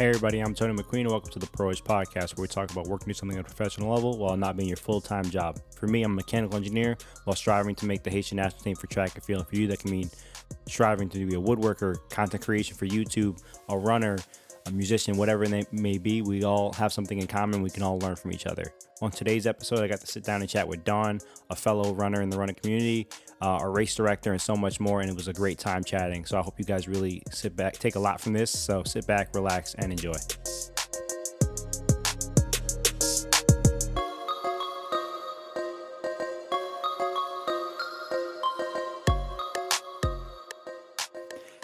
Hey everybody, I'm Tony McQueen and welcome to the Pro Podcast where we talk about working to something at a professional level while not being your full-time job. For me, I'm a mechanical engineer while striving to make the Haitian national team for track and field. For you, that can mean striving to be a woodworker, content creation for YouTube, a runner, a musician, whatever it may be. We all have something in common. We can all learn from each other. On today's episode, I got to sit down and chat with Dawn, a fellow runner in the running community, uh, a race director, and so much more. And it was a great time chatting. So I hope you guys really sit back, take a lot from this. So sit back, relax, and enjoy.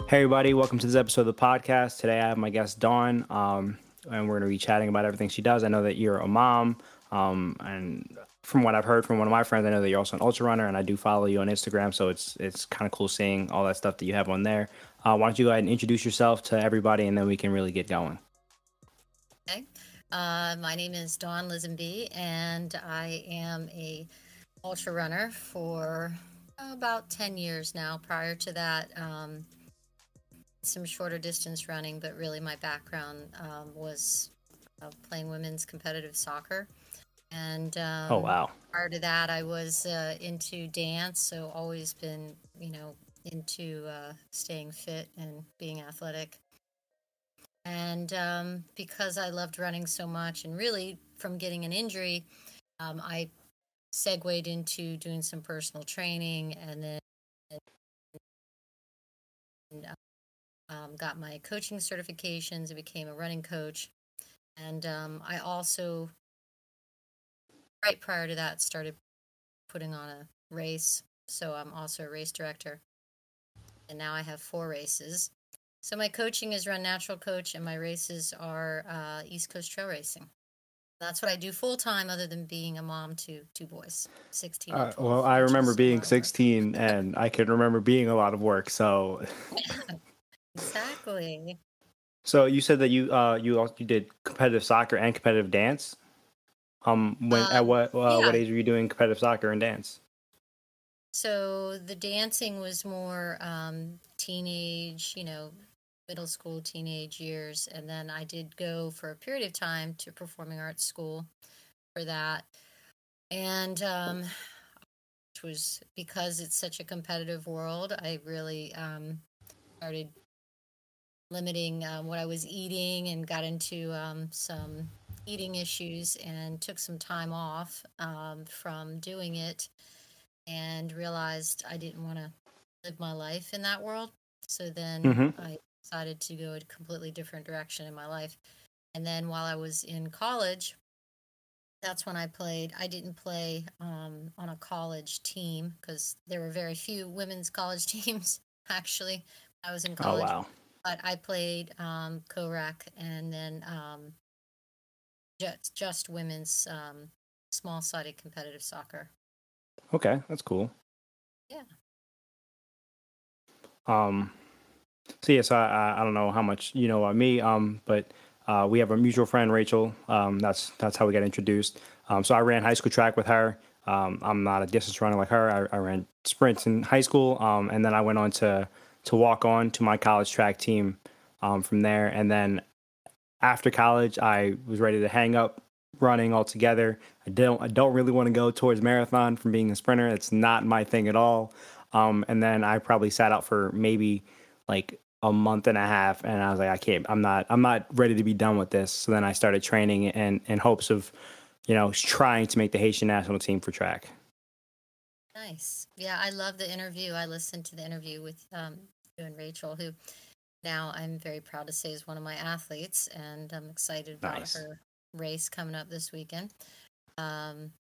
Hey, everybody, welcome to this episode of the podcast. Today I have my guest, Dawn, um, and we're going to be chatting about everything she does. I know that you're a mom, um, and from what I've heard from one of my friends, I know that you're also an ultra runner, and I do follow you on Instagram, so it's it's kind of cool seeing all that stuff that you have on there. Uh, why don't you go ahead and introduce yourself to everybody, and then we can really get going. Okay. Uh, my name is Dawn Lisenby, and I am a ultra runner for about 10 years now. Prior to that, um, some shorter distance running, but really my background um, was uh, playing women's competitive soccer. And um, oh wow! Prior to that, I was uh, into dance, so always been you know into uh, staying fit and being athletic. And um, because I loved running so much, and really from getting an injury, um, I segued into doing some personal training, and then. And, um, got my coaching certifications, I became a running coach. And um, I also, right prior to that, started putting on a race. So I'm also a race director. And now I have four races. So my coaching is Run Natural Coach, and my races are uh, East Coast Trail Racing. That's what I do full time, other than being a mom to two boys, sixteen. Uh, well, I remember being sixteen, and I can remember being a lot of work. So Exactly. So you said that you uh you also you did competitive soccer and competitive dance. Um, when at Um, what uh, yeah. what age were you doing competitive soccer and dance? So the dancing was more um, teenage, you know, middle school, teenage years. And then I did go for a period of time to performing arts school for that. And um, it was because it's such a competitive world, I really um, started limiting um, what I was eating and got into um, some eating issues and took some time off um, from doing it and realized I didn't want to live my life in that world. So then Mhm. I decided to go a completely different direction in my life. And then while I was in college, that's when I played. I didn't play um, on a college team because there were very few women's college teams actually. I was in college. Oh college, wow. But I played um, co-rec and then um, just just women's um, small-sided competitive soccer. Okay, that's cool. Yeah. Um, so yes, I, I I don't know how much you know about me, um, but uh, we have a mutual friend, Rachel. Um, that's that's how we got introduced. Um, so I ran high school track with her. Um, I'm not a distance runner like her. I, I ran sprints in high school, um, and then I went on to to walk on to my college track team um, from there. And then after college, I was ready to hang up running altogether. I don't I don't really want to go towards marathon from being a sprinter. It's not my thing at all. Um, and then I probably sat out for maybe like a month and a half, and I was like, I can't. I'm not. I'm not ready to be done with this. So then I started training in in hopes of, you know, trying to make the Haitian national team for track. Nice. Yeah, I love the interview. I listened to the interview with um, and Rachel, who now I'm very proud to say is one of my athletes, and I'm excited about Nice. her race coming up this weekend. Um,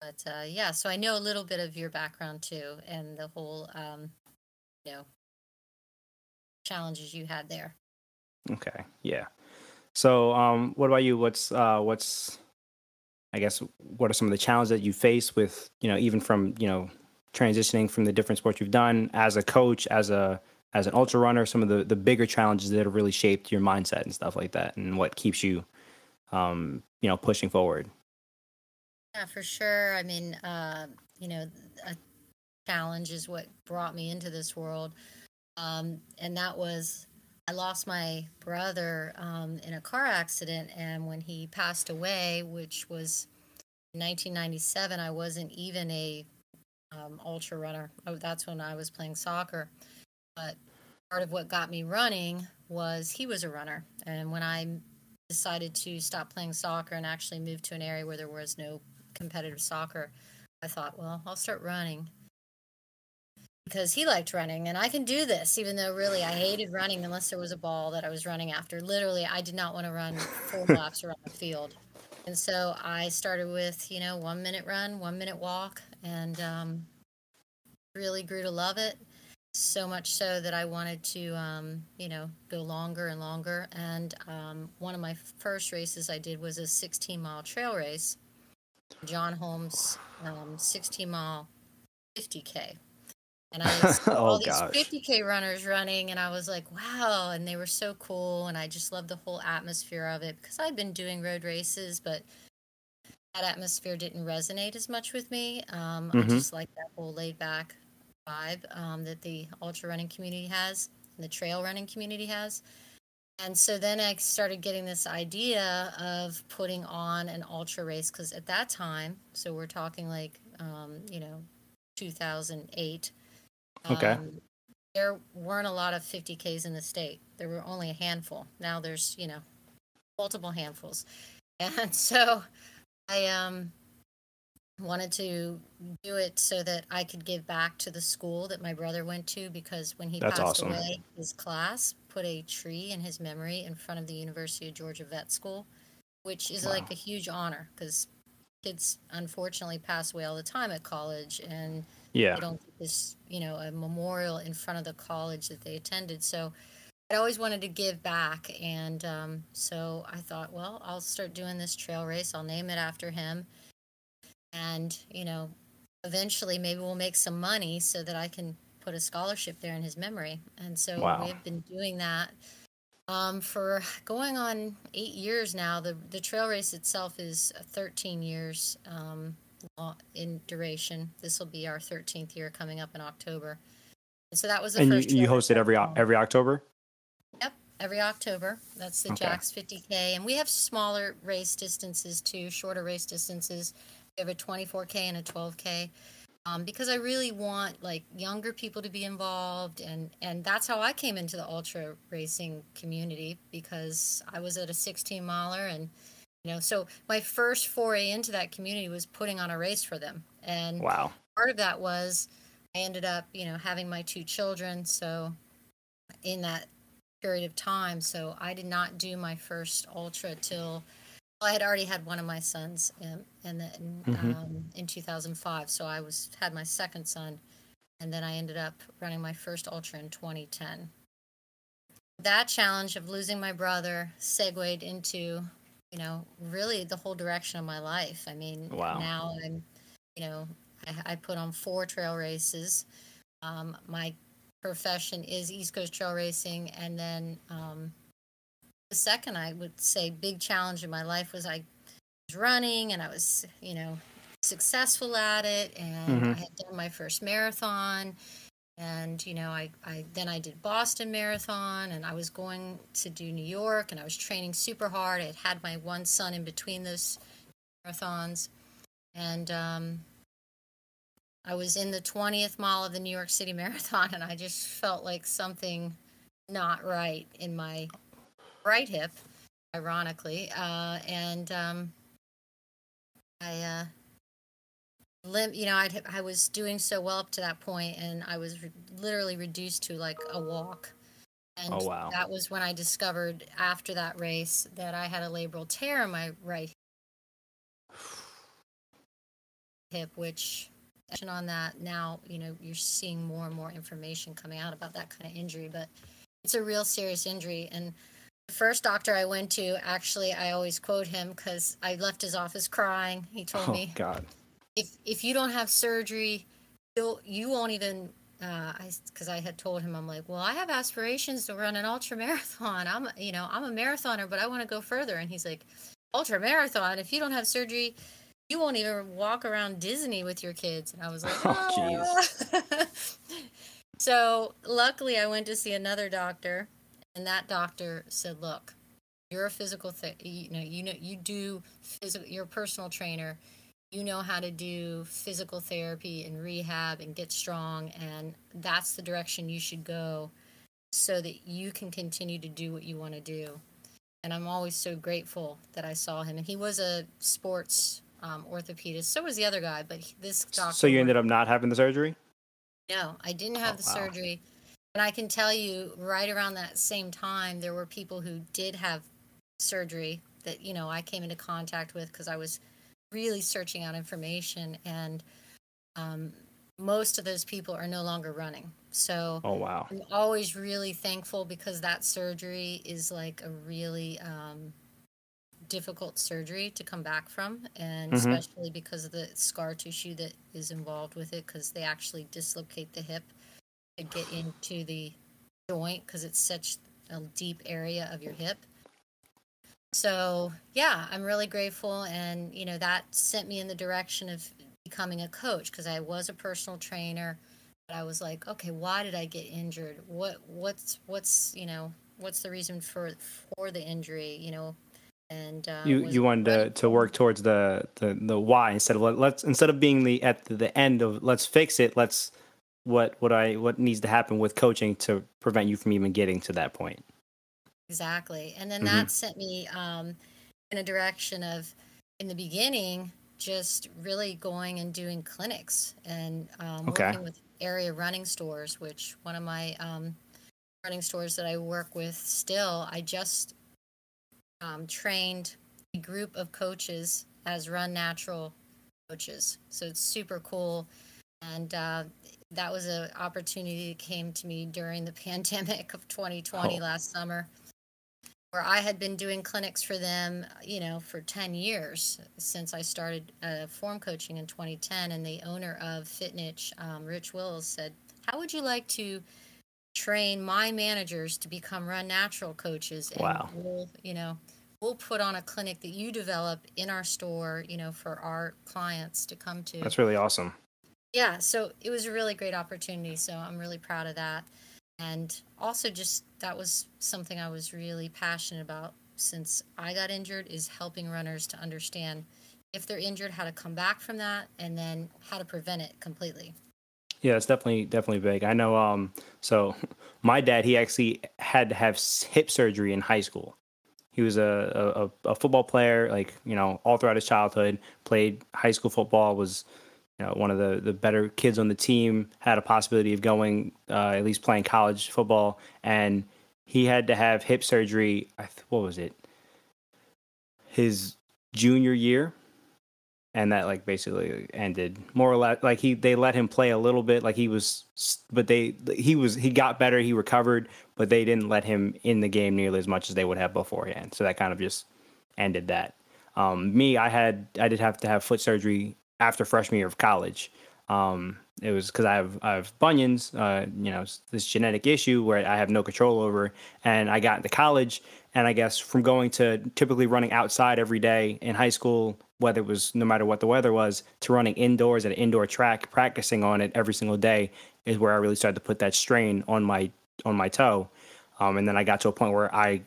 but uh, yeah, so I know a little bit of your background too, and the whole, um, you know, challenges you had there. Okay. Yeah. So, um, what about you? What's uh, what's I guess what are some of the challenges that you face with you know even from you know transitioning from the different sports you've done as a coach, as a as an ultra runner, some of the the bigger challenges that have really shaped your mindset and stuff like that, and what keeps you um, you know pushing forward. Yeah, for sure. I mean, uh, you know, a challenge is what brought me into this world. Um, and that was I lost my brother um, in a car accident, and when he passed away, which was 1997, I wasn't even a um, ultra runner. Oh, that's when I was playing soccer. But part of what got me running was he was a runner, and when I decided to stop playing soccer and actually move to an area where there was no competitive soccer, I thought, well, I'll start running because he liked running and I can do this, even though really I hated running unless there was a ball that I was running after. Literally, I did not want to run four laps around the field. And so I started with, you know, one minute run, one minute walk, and um, really grew to love it. So much so that I wanted to, um, you know, go longer and longer. And um, one of my first races I did was a 16 mile trail race, John Holmes um, 16 mile 50K and I saw oh all these gosh. 50k runners running, and I was like, wow, and they were so cool, and I just loved the whole atmosphere of it because I'd been doing road races, but that atmosphere didn't resonate as much with me. Um, I hmm just like that whole laid back vibe um, that the ultra running community has, and the trail running community has. And so then I started getting this idea of putting on an ultra race because at that time, so we're talking like, um, you know, 2008 Okay. um, there weren't a lot of 50Ks in the state. There were only a handful. Now there's, you know, multiple handfuls. And so I um, wanted to do it so that I could give back to the school that my brother went to because when he That's passed awesome. away, his class put a tree in his memory in front of the University of Georgia Vet School, which is like a huge honor because kids unfortunately pass away all the time at college and Yeah. they don't get this, you know, a memorial in front of the college that they attended. So I always wanted to give back. And um, so I thought, well, I'll start doing this trail race. I'll name it after him. And, you know, eventually maybe we'll make some money so that I can put a scholarship there in his memory. And so Wow. we've been doing that um, for going on eight years now. The, the trail race itself is 13 years. Um, in duration. This will be our 13th year coming up in October. And so that was the And you, first you trail host it every every October? Yep, every October. That's the Okay. Jax 50K. And we have smaller race distances too, shorter race distances. We have a 24K and a 12K. Um, because I really want like younger people to be involved and and that's how I came into the ultra racing community because I was at a 16 miler and you know so my first foray into that community was putting on a race for them and Wow. part of that was I ended up, you know, having my two children. So in that period of time, so I did not do my first ultra till I had already had one of my sons, in, and then Mhm. um, in 2005. So I was had my second son, and then I ended up running my first ultra in 2010. That challenge of losing my brother segued into, you know, really the whole direction of my life. I mean, Wow. now I'm, you know, I, I put on four trail races. Um, my profession is East Coast Trail Racing, and then um, the second I would say big challenge in my life was I was running, and I was, you know, successful at it, and Mhm. I had done my first marathon, and you know, I, I then I did Boston Marathon, and I was going to do New York, and I was training super hard. I had had my one son in between those marathons, and um, I was in the 20th mile of the New York City Marathon, and I just felt like something not right in my right hip, ironically. Uh, and um, I, uh, you know, I'd, I was doing so well up to that point, and I was re- literally reduced to like a walk. And Oh, wow. that was when I discovered after that race that I had a labral tear in my right hip, which on that now, you know, you're seeing more and more information coming out about that kind of injury, but it's a real serious injury. And the first doctor I went to, actually, I always quote him because I left his office crying. He told Oh me, God. if if you don't have surgery, you'll you won't even. Uh, I because I had told him I'm like, well, I have aspirations to run an ultra marathon. I'm you know I'm a marathoner, but I want to go further. And he's like, ultra marathon. If you don't have surgery, you won't even walk around Disney with your kids. And I was like, Oh, "Ah." so luckily, I went to see another doctor, And that doctor said, "Look, you're a physical th- you know you know you do physical you're a personal trainer. You know how to do physical therapy and rehab and get strong and that's the direction you should go so that you can continue to do what you want to do. And i'm always so grateful that i saw him. And he was a sports um, orthopedist. So was the other guy but this doctor so you ended up not having the surgery? No i didn't have oh, the wow. surgery and i can tell you right around that same time there were people who did have surgery that you know I came into contact with because I was really searching out information, and um, most of those people are no longer running. So oh wow, I'm always really thankful because that surgery is like a really um, difficult surgery to come back from, and mm-hmm. especially because of the scar tissue that is involved with it, because they actually dislocate the hip to get into the joint because it's such a deep area of your hip. So yeah i'm really grateful and you know that sent me in the direction of becoming a coach because i was a personal trainer but i was like okay why did i get injured? What what's what's you know what's the reason for for the injury? You know and uh, you you wanted to, to work towards the, the the why instead of let, let's instead of being the at the end of let's fix it let's what what i what needs to happen with coaching to prevent you from even getting to that point Exactly. And then mm-hmm. that sent me um, in a direction of, in the beginning, just really going and doing clinics and um, okay. working with area running stores, which one of my um, running stores that I work with still, I just um, trained a group of coaches as Run Natural coaches. So it's super cool. And uh, that was an opportunity that came to me during the pandemic of 2020 oh. last summer where I had been doing clinics for them, you know, for 10 years since I started uh, form coaching in 2010. And the owner of Fitnich, um, Rich Wills, said, How would you like to train my managers to become Run Natural coaches? And wow. We'll, you know, we'll put on a clinic that you develop in our store, you know, for our clients to come to. That's really awesome. Yeah. So it was a really great opportunity. So I'm really proud of that and also just that was something I was really passionate about since I got injured is helping runners to understand if they're injured how to come back from that and then how to prevent it completely. Yeah, it's definitely definitely big. I know um so my dad he actually had to have hip surgery in high school. He was a, a, a football player, like, you know, all throughout his childhood, played high school football, was you know, one of the, the better kids on the team had a possibility of going uh, at least playing college football, and he had to have hip surgery. What was it? His junior year, and that like basically ended more or less. Like he they let him play a little bit, like he was, but they he was he got better, he recovered, but they didn't let him in the game nearly as much as they would have beforehand. So that kind of just ended that. Um, me, I had I did have to have foot surgery after freshman year of college. Um, it was because I have I have bunions, uh, you know, this genetic issue where I have no control over, and I got into college, and I guess from going to typically running outside every day in high school, whether it was no matter what the weather was, to running indoors at an indoor track, practicing on it every single day, is where I really started to put that strain on my on my toe, um, and then I got to a point where I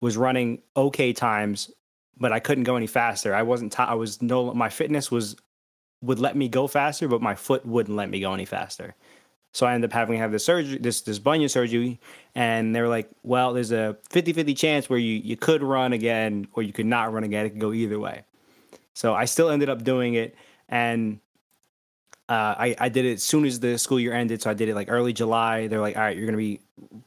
was running okay times but I couldn't go any faster. I wasn't. T- I was no. My fitness was would let me go faster, but my foot wouldn't let me go any faster. So I ended up having to have this surgery, this this bunion surgery, and they were like, "Well, there's a 50-50 chance where you you could run again or you could not run again. It could go either way." So I still ended up doing it, and uh, I I did it as soon as the school year ended. So I did it like early July. They're like, "All right, you're gonna be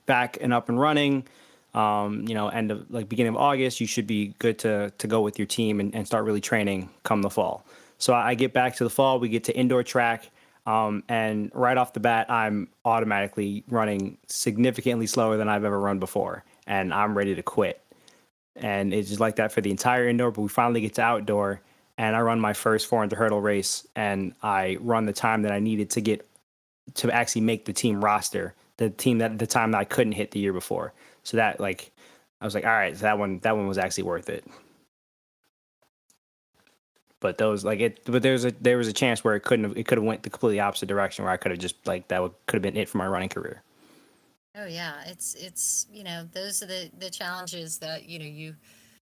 back and up and running." Um, you know, end of like beginning of August, you should be good to to go with your team and, and start really training come the fall. So I get back to the fall, we get to indoor track, um, and right off the bat, I'm automatically running significantly slower than I've ever run before, and I'm ready to quit. And it's just like that for the entire indoor, but we finally get to outdoor, and I run my first 400 hurdle race, and I run the time that I needed to get to actually make the team roster, the team that the time that I couldn't hit the year before. So that like, I was like, all right, so that one that one was actually worth it but those like it but there's a there was a chance where it couldn't have it could have went the completely opposite direction where I could have just like that would could have been it for my running career. Oh yeah, it's it's you know those are the the challenges that you know you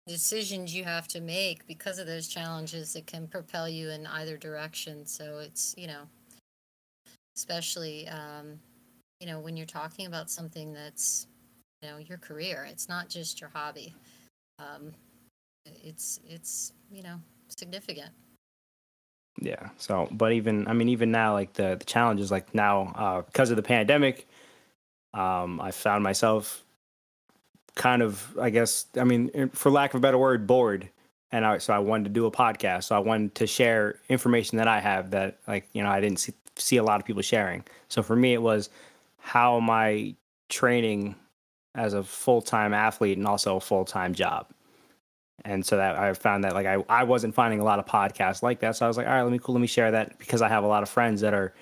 decisions you have to make because of those challenges that can propel you in either direction. So it's you know especially um, you know when you're talking about something that's you know your career. It's not just your hobby. Um, it's it's you know significant. Yeah. So, but even I mean, even now, like the the challenges, like now uh, because of the pandemic, um, I found myself kind of, I guess, I mean, for lack of a better word, bored. And I, so I wanted to do a podcast. So I wanted to share information that I have that, like, you know, I didn't see, see a lot of people sharing. So for me, it was how I training as a full time athlete and also a full time job. And so that I found that like I, I wasn't finding a lot of podcasts like that. So I was like, all right, let me cool, let me share that because I have a lot of friends that are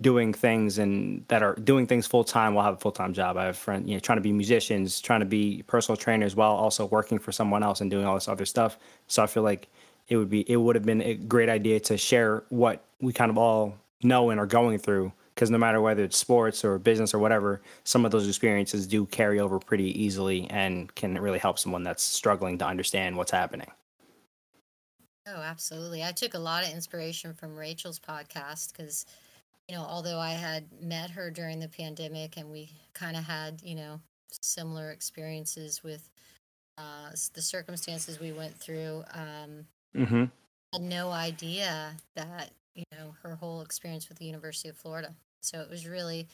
doing things and that are doing things full time while I have a full time job. I have friends, you know, trying to be musicians, trying to be personal trainers while also working for someone else and doing all this other stuff. So I feel like it would be it would have been a great idea to share what we kind of all know and are going through because no matter whether it's sports or business or whatever, some of those experiences do carry over pretty easily and can really help someone that's struggling to understand what's happening. Oh, absolutely. I took a lot of inspiration from Rachel's podcast because, you know, although I had met her during the pandemic and we kind of had, you know, similar experiences with uh, the circumstances we went through, um, mm-hmm. had no idea that, you know, her whole experience with the University of Florida so it was really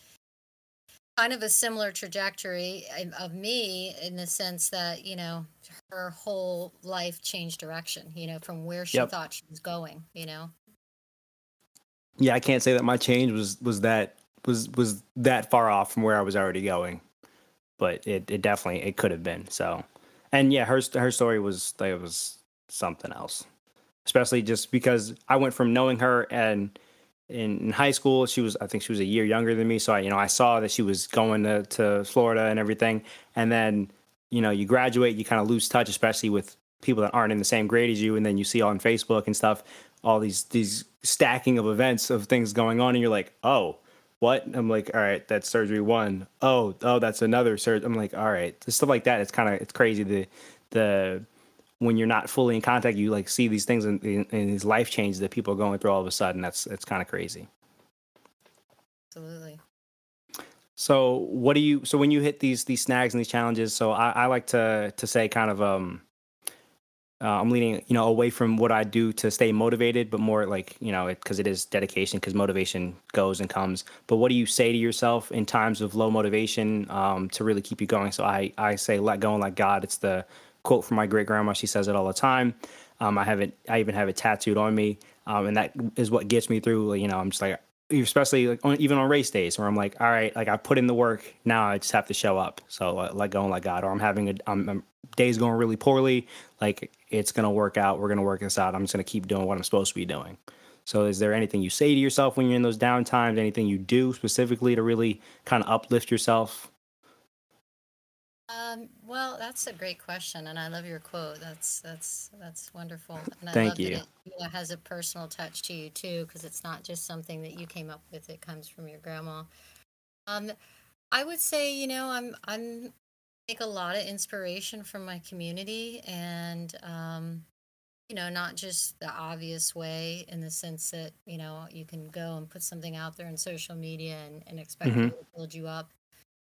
kind of a similar trajectory eh, of me in the sense that, you know, her whole life changed direction, you know, from where she yep. thought she was going, you know. Yeah, I can't say that my change was was that was was that far off from where I was already going. But it, it definitely it could have been. So and yeah, her her story was like it was something else. Especially just because I went from knowing her and in, in, high school. She was, I think, she was a year younger than me. So I, you know, I saw that she was going to, to Florida and everything. And then, you know, you graduate, you kind of lose touch, especially with people that aren't in the same grade as you. And then you see on Facebook and stuff all these these stacking of events of things going on, and you're like, oh. What I'm like, all right, that's surgery one. Oh, oh, that's another surgery. I'm like, all right, stuff like that. It's kind of it's crazy the the when you're not fully in contact, you like see these things and, these life changes that people are going through all of a sudden. That's that's kind of crazy. Absolutely. So what do you? So when you hit these these snags and these challenges, so I, I like to to say kind of um, uh, I'm leaning you know away from what I do to stay motivated, but more like you know because it, it is dedication because motivation goes and comes. But what do you say to yourself in times of low motivation um, to really keep you going? So I I say let go and let God. It's the quote from my great grandma. She says it all the time. Um, I have it. I even have it tattooed on me, um, and that is what gets me through. You know, I'm just like, especially like on, even on race days where I'm like, all right, like I put in the work. Now I just have to show up. So uh, let go and let God. Or I'm having a I'm, I'm, days going really poorly. Like it's gonna work out. We're gonna work this out. I'm just gonna keep doing what I'm supposed to be doing. So, is there anything you say to yourself when you're in those down times? Anything you do specifically to really kind of uplift yourself? Um, well, that's a great question, and I love your quote. That's that's that's wonderful. And I Thank love you. That it you know, has a personal touch to you too, because it's not just something that you came up with. It comes from your grandma. Um, I would say, you know, I'm I'm take a lot of inspiration from my community, and um, you know, not just the obvious way in the sense that you know you can go and put something out there in social media and, and expect hmm people to build you up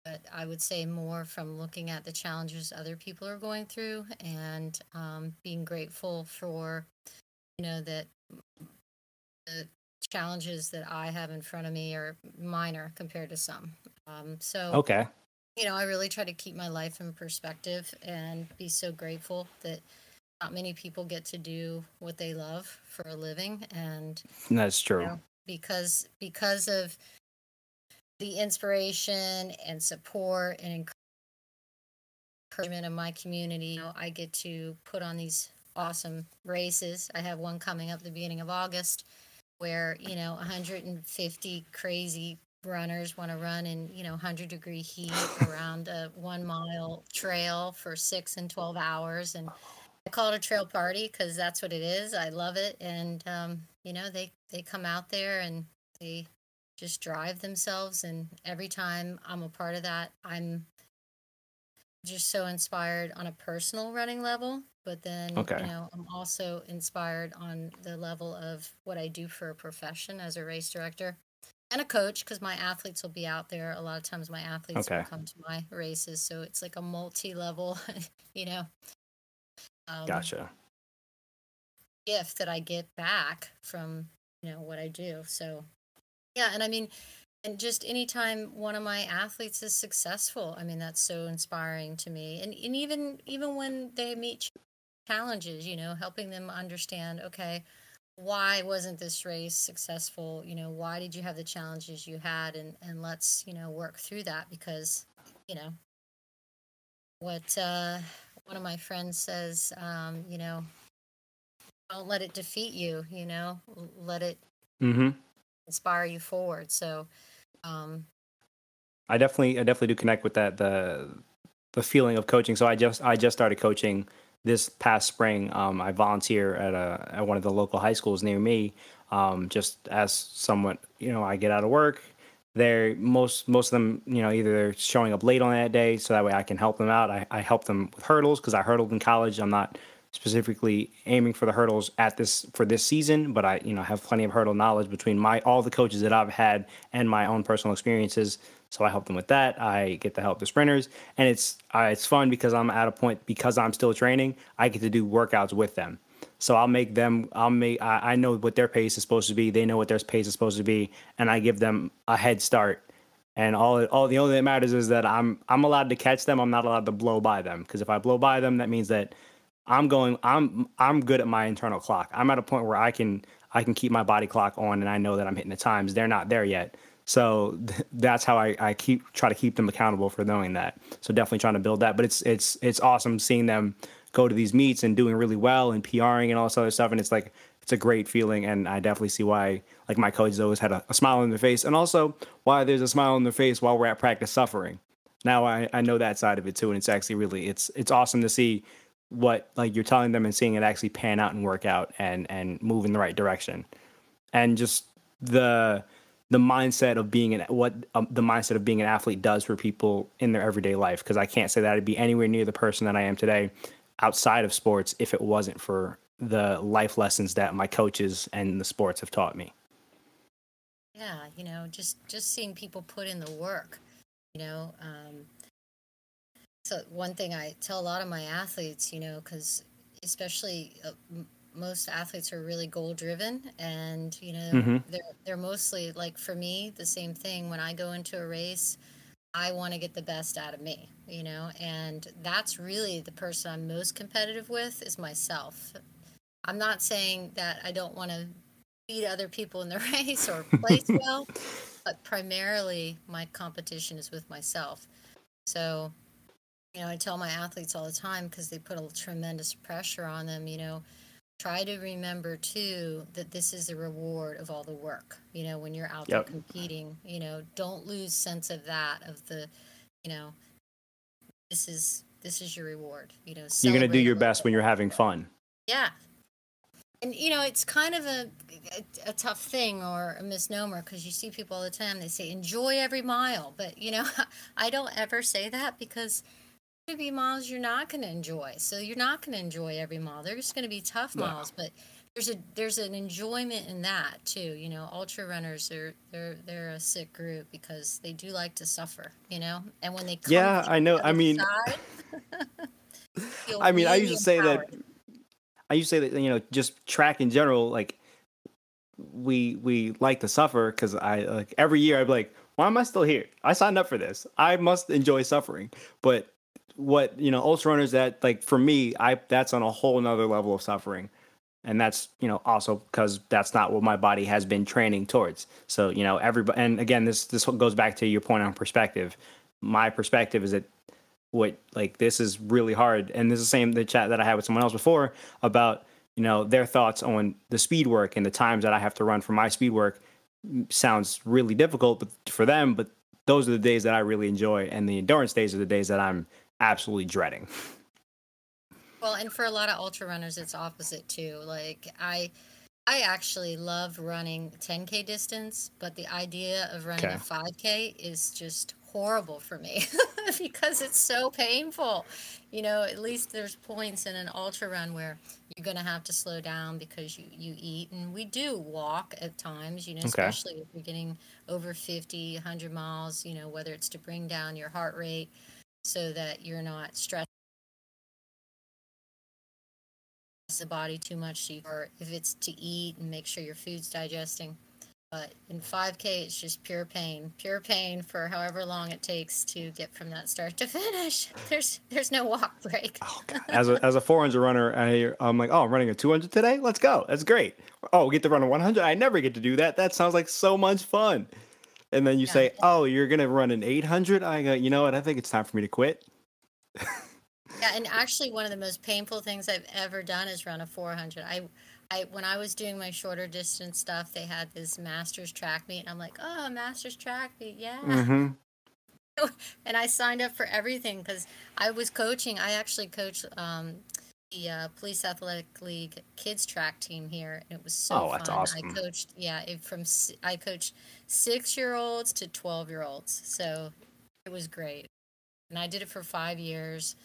but I would say more from looking at the challenges other people are going through and um, being grateful for, you know, that the challenges that I have in front of me are minor compared to some. Um, so, Okay. you know, I really try to keep my life in perspective and be so grateful that not many people get to do what they love for a living. And, That's you true. know, because because of the inspiration and support and encouragement of my community. You know, I get to put on these awesome races. I have one coming up the beginning of August where, you know, 150 crazy runners want to run in, you know, 100 degree heat around a one mile trail for six and 12 hours. And I call it a trail party because that's what it is. I love it. And, um, you know, they, they come out there and they just drive themselves. And every time I'm a part of that, I'm just so inspired on a personal running level. But then, Okay. you know, I'm also inspired on the level of what I do for a profession as a race director and a coach because my athletes will be out there. A lot of times my athletes will come to my races. So it's like a multi level, you know, um, Gotcha. gift that I get back from, you know, what I do. So, yeah. And I mean, and just anytime one of my athletes is successful, I mean, that's so inspiring to me. And, and even, even when they meet challenges, you know, helping them understand, okay, why wasn't this race successful? You know, why did you have the challenges you had? And, and let's, you know, work through that because, you know, what uh, one of my friends says, um, you know, don't let it defeat you, you know, let it Mm-hmm. Inspire you forward. So, um, I definitely, I definitely do connect with that the the feeling of coaching. So I just, I just started coaching this past spring. Um, I volunteer at a at one of the local high schools near me. Um, just as someone, you know, I get out of work. They're most most of them, you know, either they're showing up late on that day, so that way I can help them out. I, I help them with hurdles because I hurdled in college. I'm not specifically aiming for the hurdles at this for this season, but I, you know, have plenty of hurdle knowledge between my all the coaches that I've had and my own personal experiences. So I help them with that. I get to help the sprinters, and it's uh, it's fun because I'm at a point because I'm still training. I get to do workouts with them. So I'll make them. I'll make. I, I know what their pace is supposed to be. They know what their pace is supposed to be, and I give them a head start. And all all the only that matters is that I'm I'm allowed to catch them. I'm not allowed to blow by them because if I blow by them, that means that I'm going. I'm I'm good at my internal clock. I'm at a point where I can I can keep my body clock on, and I know that I'm hitting the times. They're not there yet. So th- that's how I, I keep try to keep them accountable for knowing that. So definitely trying to build that. But it's it's it's awesome seeing them go to these meets and doing really well and PRing and all this other stuff. And it's like it's a great feeling. And I definitely see why like my coaches always had a, a smile on their face, and also why there's a smile on their face while we're at practice suffering. Now I, I know that side of it too, and it's actually really it's it's awesome to see what like you're telling them and seeing it actually pan out and work out and and move in the right direction and just the the mindset of being an what um, the mindset of being an athlete does for people in their everyday life because I can't say that I'd be anywhere near the person that I am today outside of sports if it wasn't for the life lessons that my coaches and the sports have taught me. yeah, you know, just just seeing people put in the work, you know. Um, so one thing I tell a lot of my athletes, you know, because especially uh, m- most athletes are really goal driven, and you know, Mhm. they're they're mostly like for me the same thing. When I go into a race, I want to get the best out of me, you know, and that's really the person I'm most competitive with is myself. I'm not saying that I don't want to beat other people in the race or place well, but primarily my competition is with myself. So, you know, I tell my athletes all the time because they put a tremendous pressure on them, you know, try to remember too that this is the reward of all the work. You know, when you're out Yep. there competing, you know, don't lose sense of that of the, you know, this is this is your reward. You know, You're gonna do your best when you're having fun. Yeah. And you know, it's kind of a a, a tough thing or a misnomer because you see people all the time. They say enjoy every mile, but you know, I don't ever say that because there be miles you're not going to enjoy. So you're not going to enjoy every mile. There's going to be tough Yeah. miles, but there's a there's an enjoyment in that too. You know, ultra runners are they're they're a sick group because they do like to suffer. You know, and when they come Yeah, I know. I mean, side, I mean, I used to say that. I used to say that you know, just track in general, like we we like to suffer because I like every year I'd be like, why am I still here? I signed up for this. I must enjoy suffering. But what you know, ultra runners that like for me, I that's on a whole nother level of suffering. And that's you know also because that's not what my body has been training towards. So you know everybody, and again, this this goes back to your point on perspective. My perspective is that what like this is really hard and this is the same the chat that i had with someone else before about you know their thoughts on the speed work and the times that i have to run for my speed work sounds really difficult but for them but those are the days that i really enjoy and the endurance days are the days that i'm absolutely dreading Well, and for a lot of ultra runners, it's opposite too. Like I, I actually love running 10K distance, but the idea of running Okay. a 5K is just horrible for me because it's so painful. You know, at least there's points in an ultra run where you're going to have to slow down because you, you eat. And we do walk at times, you know, Okay. especially if you're getting over 50, 100 miles, you know, whether it's to bring down your heart rate so that you're not stressed the body too much, or if it's to eat and make sure your food's digesting. But in 5K, it's just pure pain, pure pain for however long it takes to get from that start to finish. There's there's no walk break. Oh, As a as a 400 runner, I, I'm like, oh, I'm running a 200 today. Let's go. That's great. Oh, get to run a 100. I never get to do that. That sounds like so much fun. And then you Yeah. say, oh, you're gonna run an 800. I go, you know what? I think it's time for me to quit. Yeah, and actually, one of the most painful things I've ever done is run a 400. I, I when I was doing my shorter distance stuff, they had this masters track meet, and I'm like, oh, masters track meet, yeah. Mm-hmm. and I signed up for everything because I was coaching. I actually coached um, the uh, Police Athletic League kids track team here. and It was so Oh, that's fun. awesome. I coached, yeah, it, from I coached six year olds to twelve year olds, so it was great. And I did it for five years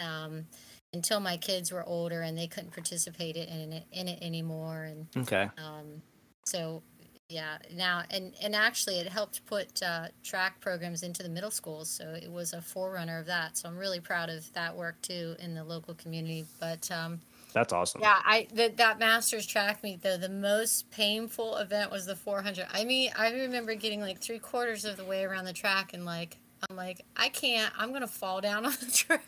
um, until my kids were older and they couldn't participate in it in it anymore. And Okay. um, so yeah, now and and actually it helped put uh, track programs into the middle schools, so it was a forerunner of that. So I'm really proud of that work too in the local community. But um, That's awesome. yeah, I that that masters track meet though the most painful event was the 400. I mean, I remember getting like three quarters of the way around the track and like I'm like I can't. I'm gonna fall down on the track.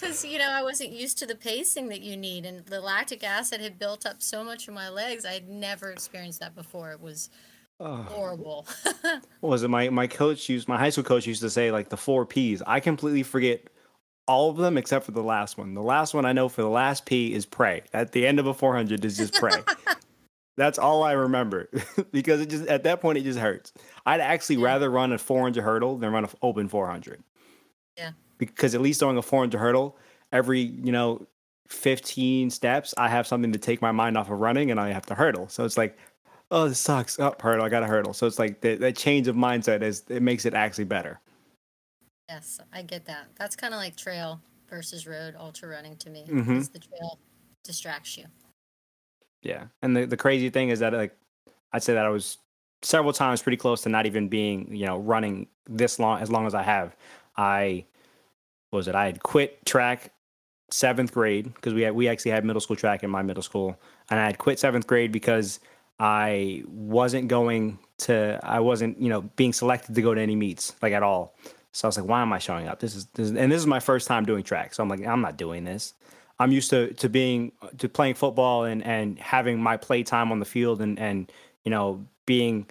Because you know I wasn't used to the pacing that you need, and the lactic acid had built up so much in my legs. I had never experienced that before. It was Oh. horrible. What was it my my coach used my high school coach used to say like the four P's. I completely forget all of them except for the last one. The last one I know for the last P is pray. At the end of a 400 is just pray. That's all I remember because it just at that point it just hurts. I'd actually Yeah. rather run a 400 hurdle than run an open 400. Yeah. Because at least during a 400 hurdle every, you know, 15 steps, I have something to take my mind off of running and I have to hurdle. So it's like, oh, this sucks. Oh, hurdle, I got to hurdle. So it's like the, that change of mindset is it makes it actually better. yes, I get that. That's kind of like trail versus road ultra running to me. Mhm. Because the trail distracts you. Yeah. And the, the crazy thing is that like I'd say that I was several times pretty close to not even being, you know, running this long as long as I have. I was it? I had quit track seventh grade because we had we actually had middle school track in my middle school. And I had quit seventh grade because I wasn't going to I wasn't, you know, being selected to go to any meets, like at all. So I was like, why am I showing up? This is, this is and this is my first time doing track. So I'm like, I'm not doing this. I'm used to to being to playing football and and having my play time on the field and and you know being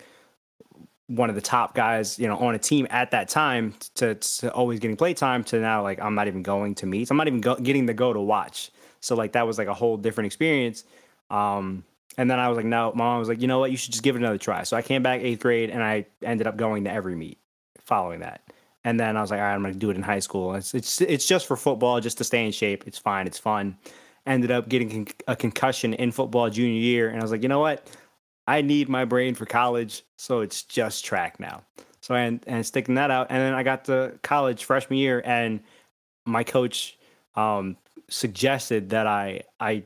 one of the top guys you know on a team at that time to, to always getting play time to now like I'm not even going to meets I'm not even go, getting the go to watch so like that was like a whole different experience um and then I was like no mom was like you know what you should just give it another try so I came back eighth grade and I ended up going to every meet following that and then I was like, all right, I'm going to do it in high school. It's, it's it's just for football, just to stay in shape. It's fine. It's fun. Ended up getting a concussion in football junior year, and I was like, you know what? I need my brain for college, so it's just track now. So and, and sticking that out, and then I got to college freshman year, and my coach um, suggested that I I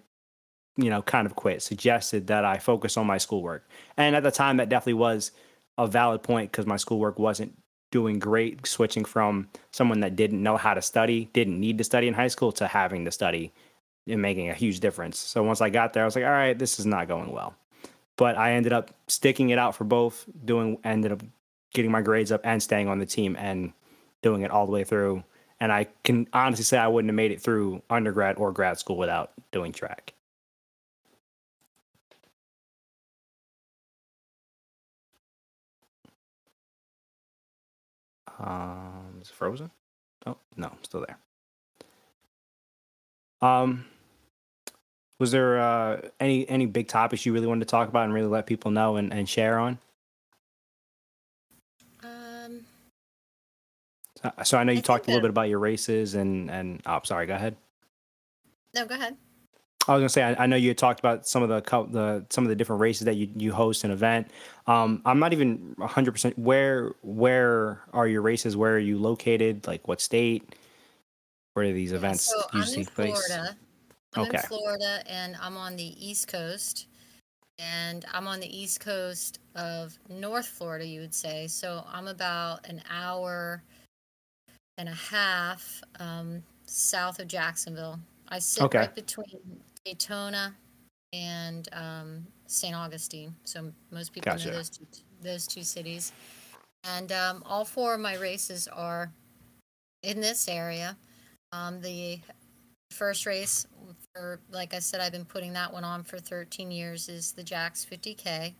you know kind of quit. Suggested that I focus on my schoolwork, and at the time that definitely was a valid point because my schoolwork wasn't doing great switching from someone that didn't know how to study, didn't need to study in high school to having to study and making a huge difference. So once I got there, I was like, all right, this is not going well. But I ended up sticking it out for both, doing ended up getting my grades up and staying on the team and doing it all the way through. And I can honestly say I wouldn't have made it through undergrad or grad school without doing track. Um, is it frozen? Oh no, I'm still there. Um, was there uh, any any big topics you really wanted to talk about and really let people know and, and share on? Um, So, so I know you I talked a little that- bit about your races and and oh, sorry, go ahead. no, go ahead. I was gonna say I, I know you had talked about some of the the some of the different races that you, you host an event. Um, I'm not even 100 percent where where are your races? Where are you located? Like what state? Where do these Yeah, events so I'm usually take place? Florida. I'm in Florida and I'm on the East Coast. And I'm on the East Coast of North Florida, you would say. So I'm about an hour and a half um, south of Jacksonville. I sit okay, right between Daytona and um, St. Augustine. So most people know those two, those two cities. And um, all four of my races are in this area. Um, the first race, for like I said, I've been putting that one on for 13 years, is the Jax 50K.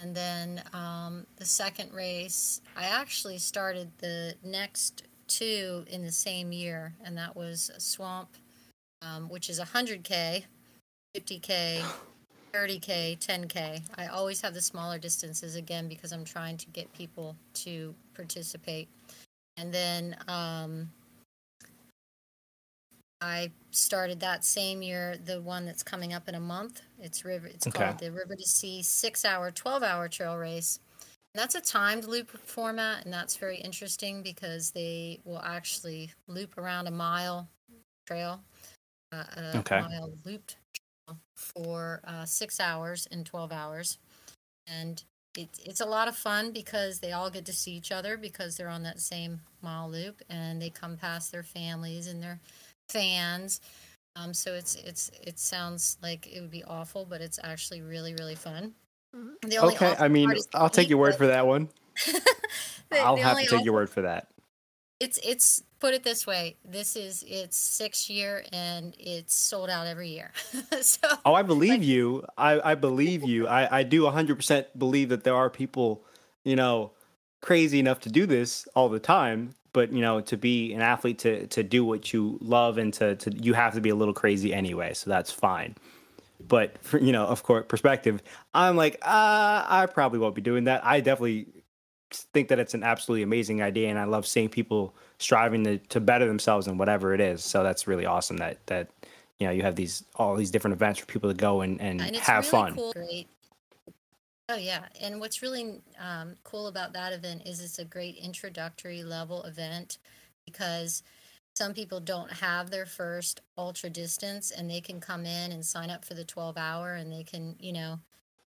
And then um, the second race, I actually started the next two in the same year, and that was Swamp, um, which is 100K, 50K, 30K, 10K. I always have the smaller distances again because I'm trying to get people to participate. And then um, I started that same year the one that's coming up in a month. It's river. It's Okay, called the River to Sea six hour, twelve hour trail race. And that's a timed loop format, and that's very interesting because they will actually loop around a mile trail, uh, a okay, mile looped trail for uh, six hours and twelve hours, and it, it's a lot of fun because they all get to see each other because they're on that same mile loop, and they come past their families and their fans. Um, so it's it's it sounds like it would be awful, but it's actually really really fun. The only okay. I mean, part is the I'll take your word for that one. the, I'll the have to take your word for that. it's it's put it this way. This is its sixth year and it's sold out every year. so Oh, I believe like you. I, I believe you. I, I do 100% believe that there are people, you know, crazy enough to do this all the time. But, you know, to be an athlete, to, to do what you love and to, to, you have to be a little crazy anyway. So that's fine. But, for, you know, of course, perspective, I'm like, uh, I probably won't be doing that. I definitely think that it's an absolutely amazing idea. And I love seeing people striving to, to better themselves in whatever it is. So that's really awesome that, that, you know, you have these all these different events for people to go and, and and have really fun. cool. Great. Oh yeah, and what's really um, cool about that event is it's a great introductory level event because some people don't have their first ultra distance and they can come in and sign up for the 12 hour and they can you know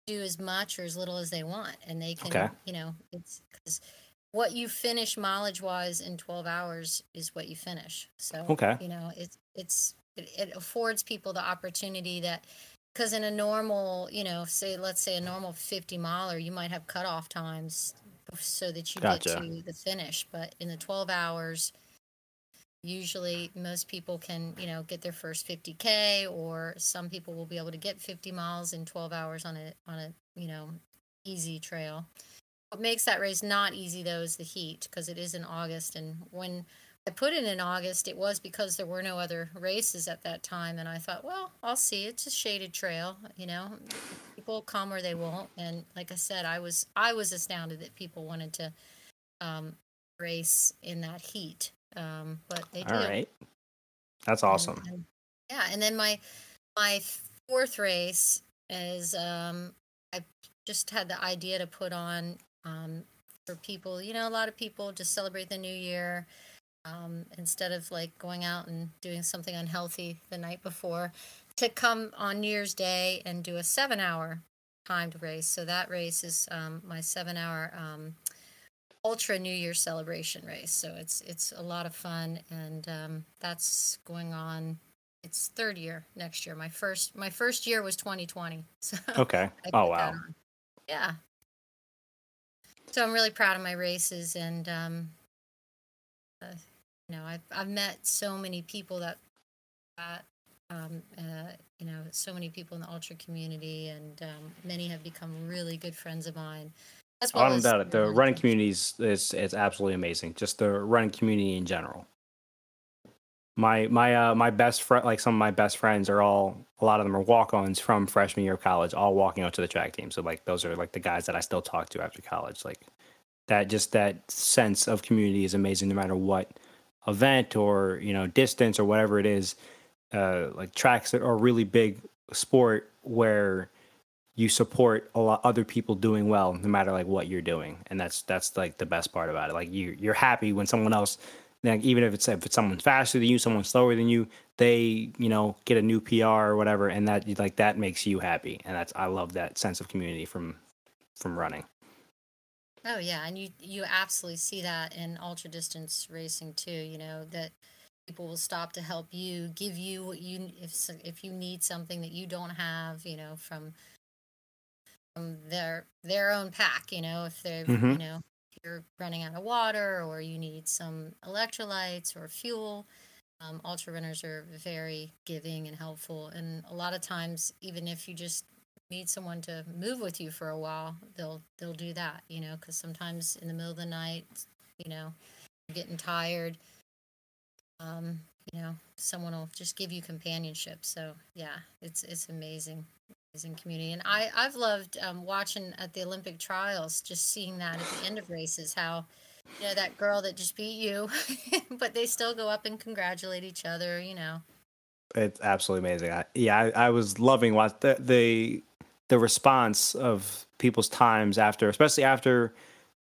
do as much or as little as they want and they Okay. can you know it's because what you finish mileage wise in 12 hours is what you finish so Okay. you know it's it's it, it affords people the opportunity that because in a normal you know say let's say a normal 50 miler you might have cutoff times so that you get to the finish but in the 12 hours usually most people can you know get their first 50k or some people will be able to get 50 miles in 12 hours on a on a you know easy trail. What makes that race not easy though is the heat because it is in august and when i put it in august. It was because there were no other races at that time and i thought well i'll see. It's a shaded trail you know. People come or they won't and like i said i was i was astounded that people wanted to um, race in that heat. Um, but they All do. right. That's and, awesome. and yeah and then my my fourth race is um, i just had the idea to put on um, for people you know a lot of people just celebrate the new year um, instead of like going out and doing something unhealthy the night before to come on new year's day and do a seven hour timed race. So that race is um, my seven hour um, ultra new year celebration race. So it's it's a lot of fun and um, that's going on it's third year next year. My first my first year was 2020 so Okay. Oh wow. yeah. So i'm really proud of my races and um, uh, you know I've, I've met so many people that that um, uh, you know so many people in the ultra community and um, many have become really good friends of mine as Oh, I well don't doubt it. the running community is, is is absolutely amazing. Just the running community in general. My my uh my best friend, like some of my best friends, are all a lot of them are walk-ons from freshman year of college, all walking out to the track team. So like those are like the guys that I still talk to after college. Like that, just that sense of community is amazing, no matter what event or you know distance or whatever it is. uh, like tracks that are really big sport where you support a lot other people doing well no matter like what you're doing. And that's that's like the best part about it. Like you you're happy when someone else like even if it's if it's someone faster than you someone slower than you they you know get a new pr or whatever and that like that makes you happy. And that's i love that sense of community from from running oh yeah and you you absolutely see that in ultra distance racing too you know that people will stop to help you give you what you if if you need something that you don't have you know from from their their own pack you know if they're Mhm. you know if you're running out of water or you need some electrolytes or fuel um, ultra runners are very giving and helpful and a lot of times even if you just need someone to move with you for a while they'll they'll do that you know because sometimes in the middle of the night you know getting tired um, you know someone will just give you companionship. So yeah it's it's amazing amazing community. And i i've loved um, watching at the olympic trials just seeing that at the end of races how you know that girl that just beat you but they still go up and congratulate each other you know. It's absolutely amazing. I, yeah I, I was loving what the, the the response of people's times after especially after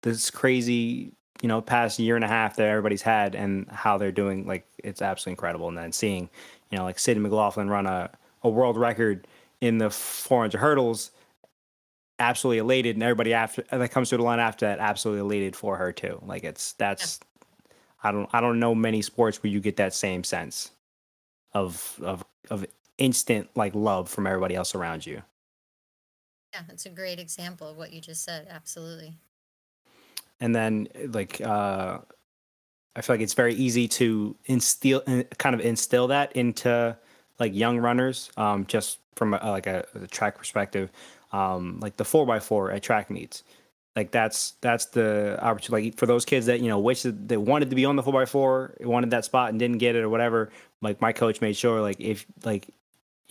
this crazy you know past year and a half that everybody's had and how they're doing like it's absolutely incredible. And then seeing you know like Sydney McLaughlin run a, a world record in the 400 hurdles absolutely elated. And everybody after that comes to the line after that absolutely elated for her too. Like it's that's I don't I don't know many sports where you get that same sense of of of instant like love from everybody else around you yeah it's a great example of what you just said absolutely. And then like uh i feel like it's very easy to instill kind of instill that into like young runners um just from a, like a, a track perspective. Um like the 4x4 at track meets. Like that's that's the opportunity like for those kids that you know wish that they wanted to be on the 4x4 wanted that spot and didn't get it or whatever like my coach made sure like if like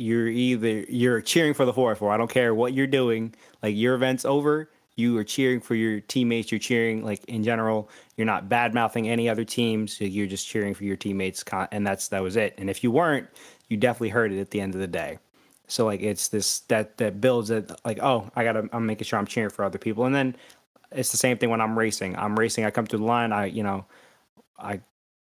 you're either you're cheering for the 4x4 i don't care what you're doing like your event's over you are cheering for your teammates you're cheering like in general. You're not bad mouthing any other teams you're just cheering for your teammates and that's that was it. And if you weren't you definitely heard it at the end of the day. So like it's this that that builds it like oh i gotta i'm making sure i'm cheering for other people. And then it's the same thing when i'm racing. I'm racing i come to the line i you know i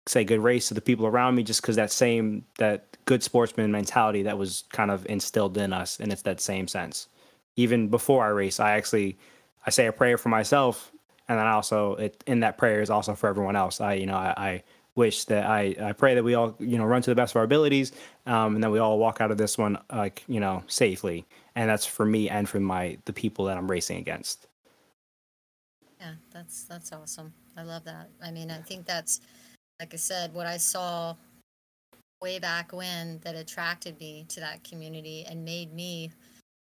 say good race to the people around me just because that same that good sportsman mentality that was kind of instilled in us and it's that same sense even before i race i actually i say a prayer for myself and then I also it in that prayer is also for everyone else i you know i, I wish that I, I pray that we all you know run to the best of our abilities um, and then we all walk out of this one like you know safely and that's for me and for my the people that i'm racing against Yeah, that's that's awesome. I love that. I mean, I think that's like I said, what I saw way back when that attracted me to that community and made me,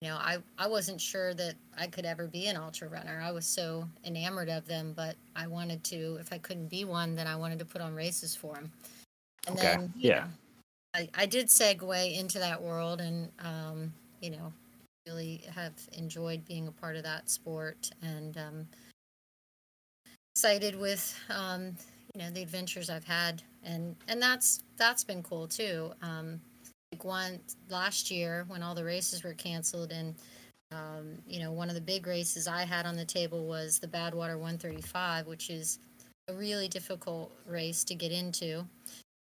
you know, I I wasn't sure that I could ever be an ultra runner. I was so enamored of them, but I wanted to. If I couldn't be one, then I wanted to put on races for them. And Okay, then, yeah. know, I I did segue into that world, and um, you know, really have enjoyed being a part of that sport and. Um, excited with um, you know the adventures I've had, and and that's that's been cool too. Um, like one last year when all the races were canceled, and um, you know one of the big races I had on the table was the Badwater 135, which is a really difficult race to get into.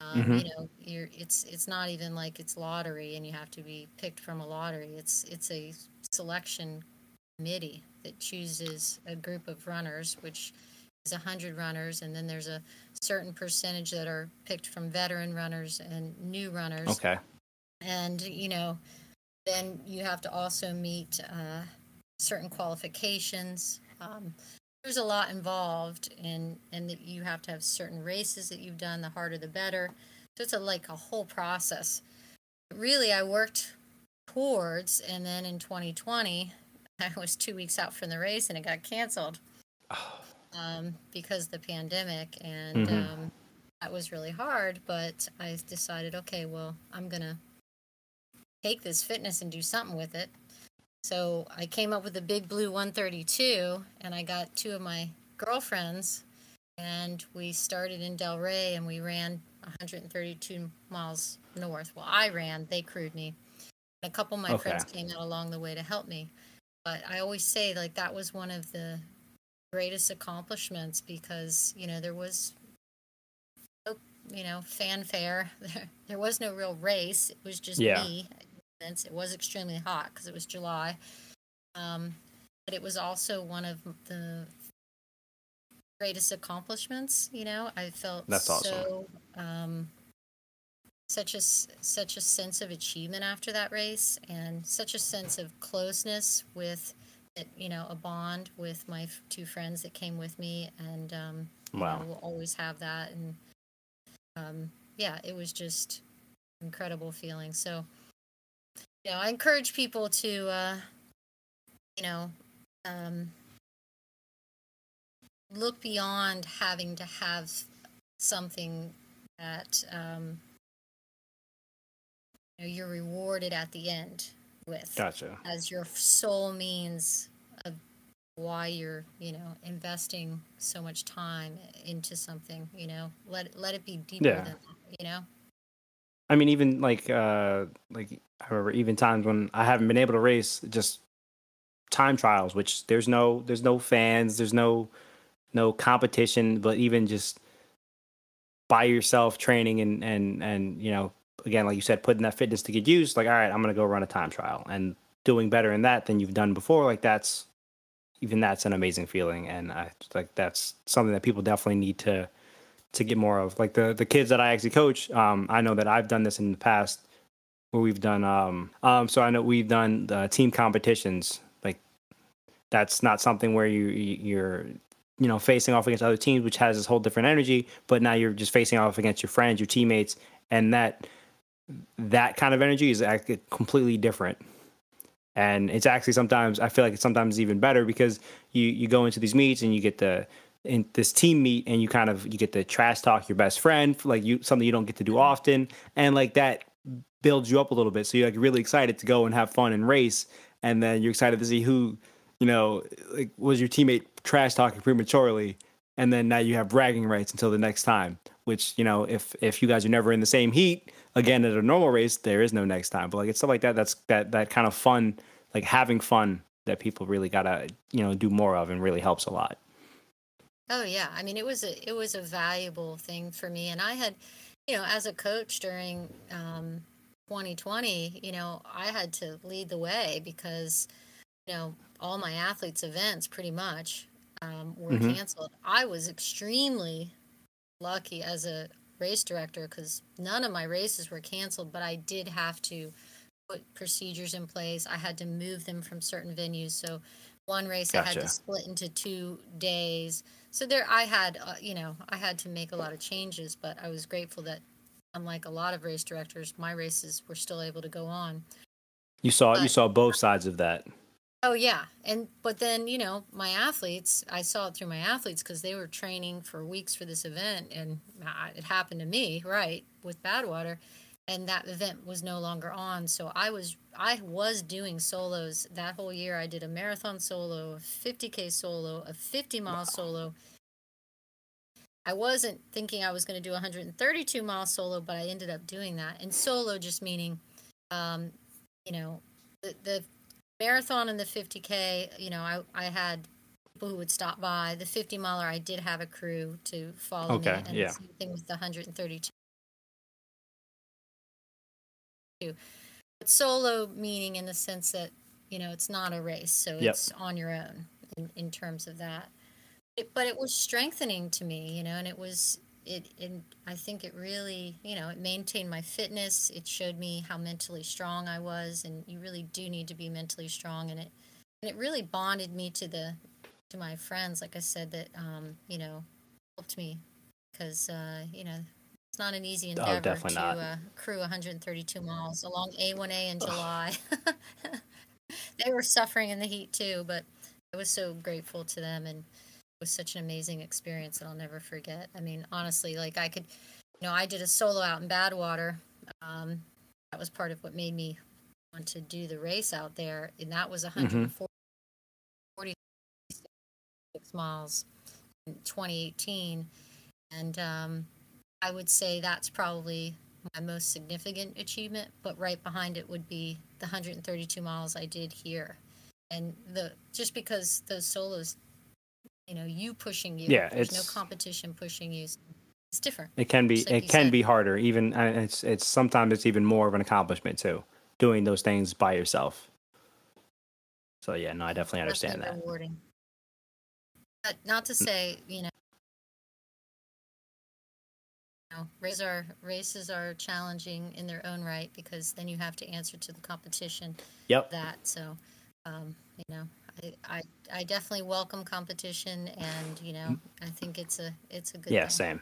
Um, Mhm. You know, you're it's it's not even like it's lottery, and you have to be picked from a lottery. It's it's a selection committee that chooses a group of runners, which is a 100 runners, and then there's a certain percentage that are picked from veteran runners and new runners. okay And, you know, then you have to also meet uh, certain qualifications. Um, there's a lot involved, in, and that you have to have certain races that you've done. The harder, the better. So it's a, like a whole process. Really, I worked towards, and then in 2020, I was two weeks out from the race, and it got canceled um, because of the pandemic, and Mhm. um, that was really hard. But I decided, okay, well, I'm gonna take this fitness and do something with it. So I came up with a big blue 132, and I got two of my girlfriends, and we started in Del Rey, and we ran 132 miles north. Well, I ran, they crewed me. A couple of my Okay. friends came out along the way to help me. But I always say, like, that was one of the greatest accomplishments because, you know, there was no, you know, fanfare. There, there was no real race. It was just Yeah. me. It was extremely hot because it was July. Um, but it was also one of the greatest accomplishments. You know, I felt That's awesome. so um, such a such a sense of achievement after that race, and such a sense of closeness with it. You know, a bond with my f- two friends that came with me, and um, you Wow. know, we'll always have that. And um, yeah, it was just incredible feeling. So, you know, I encourage people to, uh, you know, um, look beyond having to have something that um, you know, you're rewarded at the end with Gotcha. as your sole means of why you're you know investing so much time into something you know let let it be deeper Yeah. than that you know I mean, even like uh like I remember even times when I haven't been able to race, just time trials, which there's no there's no fans, there's no no competition, but even just by yourself training and and and you know again like you said putting that fitness to good use like all right i'm gonna go run a time trial. And doing better in that than you've done before like that's even that's an amazing feeling. And i like that's something that people definitely need to to get more of. Like the the kids that i actually coach um i know that i've done this in the past where we've done um um so i know we've done the team competitions. Like that's not something where you- you're you know facing off against other teams which has this whole different energy but now you're just facing off against your friends your teammates and that that kind of energy is actually completely different. And it's actually sometimes i feel like it's sometimes even better because you you go into these meets and you get the in this team meet and you kind of you get to trash talk your best friend like you something you don't get to do mm-hmm. often. And like that builds you up a little bit. So you're like really excited to go and have fun and race. And then you're excited to see who you know like was your teammate trash talking prematurely? And then now you have bragging rights until the next time which you know if if you guys are never in the same heat again at a normal race there is no next time but like it's stuff like that that's that that kind of fun like having fun that people really gotta you know do more of and really helps a lot Oh yeah, I mean it was a it was a valuable thing for me, and I had, you know, as a coach during um, 2020, you know, I had to lead the way because, you know, all my athletes' events pretty much um, were Mhm. canceled. I was extremely lucky as a race director because none of my races were canceled, but I did have to put procedures in place. I had to move them from certain venues, so one race I had to split into two days. So there, I had, uh, you know, I had to make a lot of changes, but I was grateful that, unlike a lot of race directors, my races were still able to go on. you saw you saw both sides of that Oh yeah, and but then you know my athletes, I saw it through my athletes because they were training for weeks for this event, and it happened to me right with Badwater, and that event was no longer on. So I was I was doing solos that whole year. I did a marathon solo, a 50k solo, a 50 mile solo. I wasn't thinking I was going to do a 132 mile solo, but I ended up doing that. And solo just meaning, um, you know, the, the marathon and the 50k you know i, I had people who would stop by the 50 miler i did have a crew to follow Okay, me and yeah. the same thing with the 132 but solo meaning in the sense that you know it's not a race so Yep. it's on your own in, in terms of that it, but it was strengthening to me you know and it was it, it i think it really you know it maintained my fitness. It showed me how mentally strong i was and you really do need to be mentally strong and it and it really bonded me to the to my friends like i said that um you know helped me. Because uh you know it's not an easy endeavor Oh, to. Uh, crew 132 miles along a1a in july. They were suffering in the heat too but i was so grateful to them and was such an amazing experience that I'll never forget. I mean, honestly, like I could, you know, I did a solo out in Badwater. Um, that was part of what made me want to do the race out there, and that was 146 miles in 2018. And um, I would say that's probably my most significant achievement. But right behind it would be the 132 miles I did here, and the just because those solos, you know, you pushing you, Yeah, there's no competition pushing you. It's different. It can be like it can said. be harder. Even and it's it's sometimes it's even more of an accomplishment too, doing those things by yourself. So yeah, no, I definitely understand Definitely that. Rewarding. But not to say, you know, know, races are races are challenging in their own right because then you have to answer to the competition Yep. that. So, um, you know, I, I I definitely welcome competition, and you know, I think it's a it's a good Yeah, thing. same.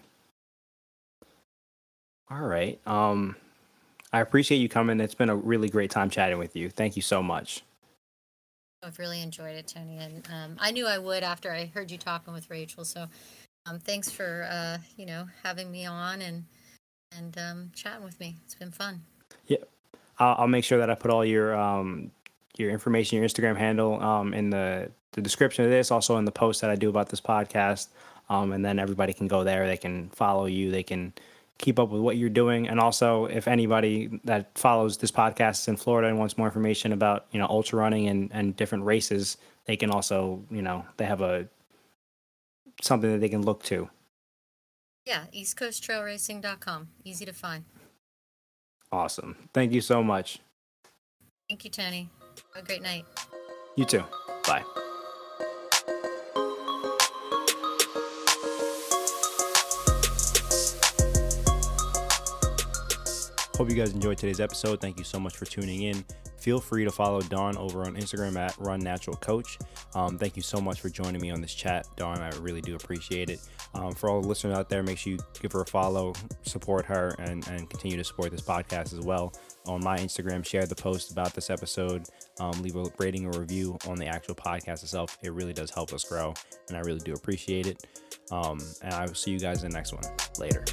All right. Um I appreciate you coming. It's been a really great time chatting with you. Thank you so much. I've really enjoyed it, Tony, and um, I knew I would after I heard you talking with Rachel. So, um, thanks for uh, you know having me on and and um, chatting with me. It's been fun. I'll, I'll make sure that I put all your um your information, your Instagram handle, um, in the the description of this, also in the post that I do about this podcast. Um, and then everybody can go there. They can follow you. They can keep up with what you're doing. And also, if anybody that follows this podcast is in Florida and wants more information about you know ultra running and and different races, they can also you know they have a something that they can look to. Yeah, EastCoastTrailRacing.com. Easy to find. Awesome. Thank you so much. Thank you, Tony. A great night. You too. Bye. Hope you guys enjoyed today's episode. Thank you so much for tuning in. Feel free to follow Dawn over on Instagram at Run Natural Coach. Um, thank you so much for joining me on this chat, Dawn. I really do appreciate it. Um, for all the listeners out there, make sure you give her a follow, support her, and, and continue to support this podcast as well. On my Instagram, share the post about this episode, um, leave a rating or review on the actual podcast itself. It really does help us grow, and I really do appreciate it. Um, and I will see you guys in the next one. Later.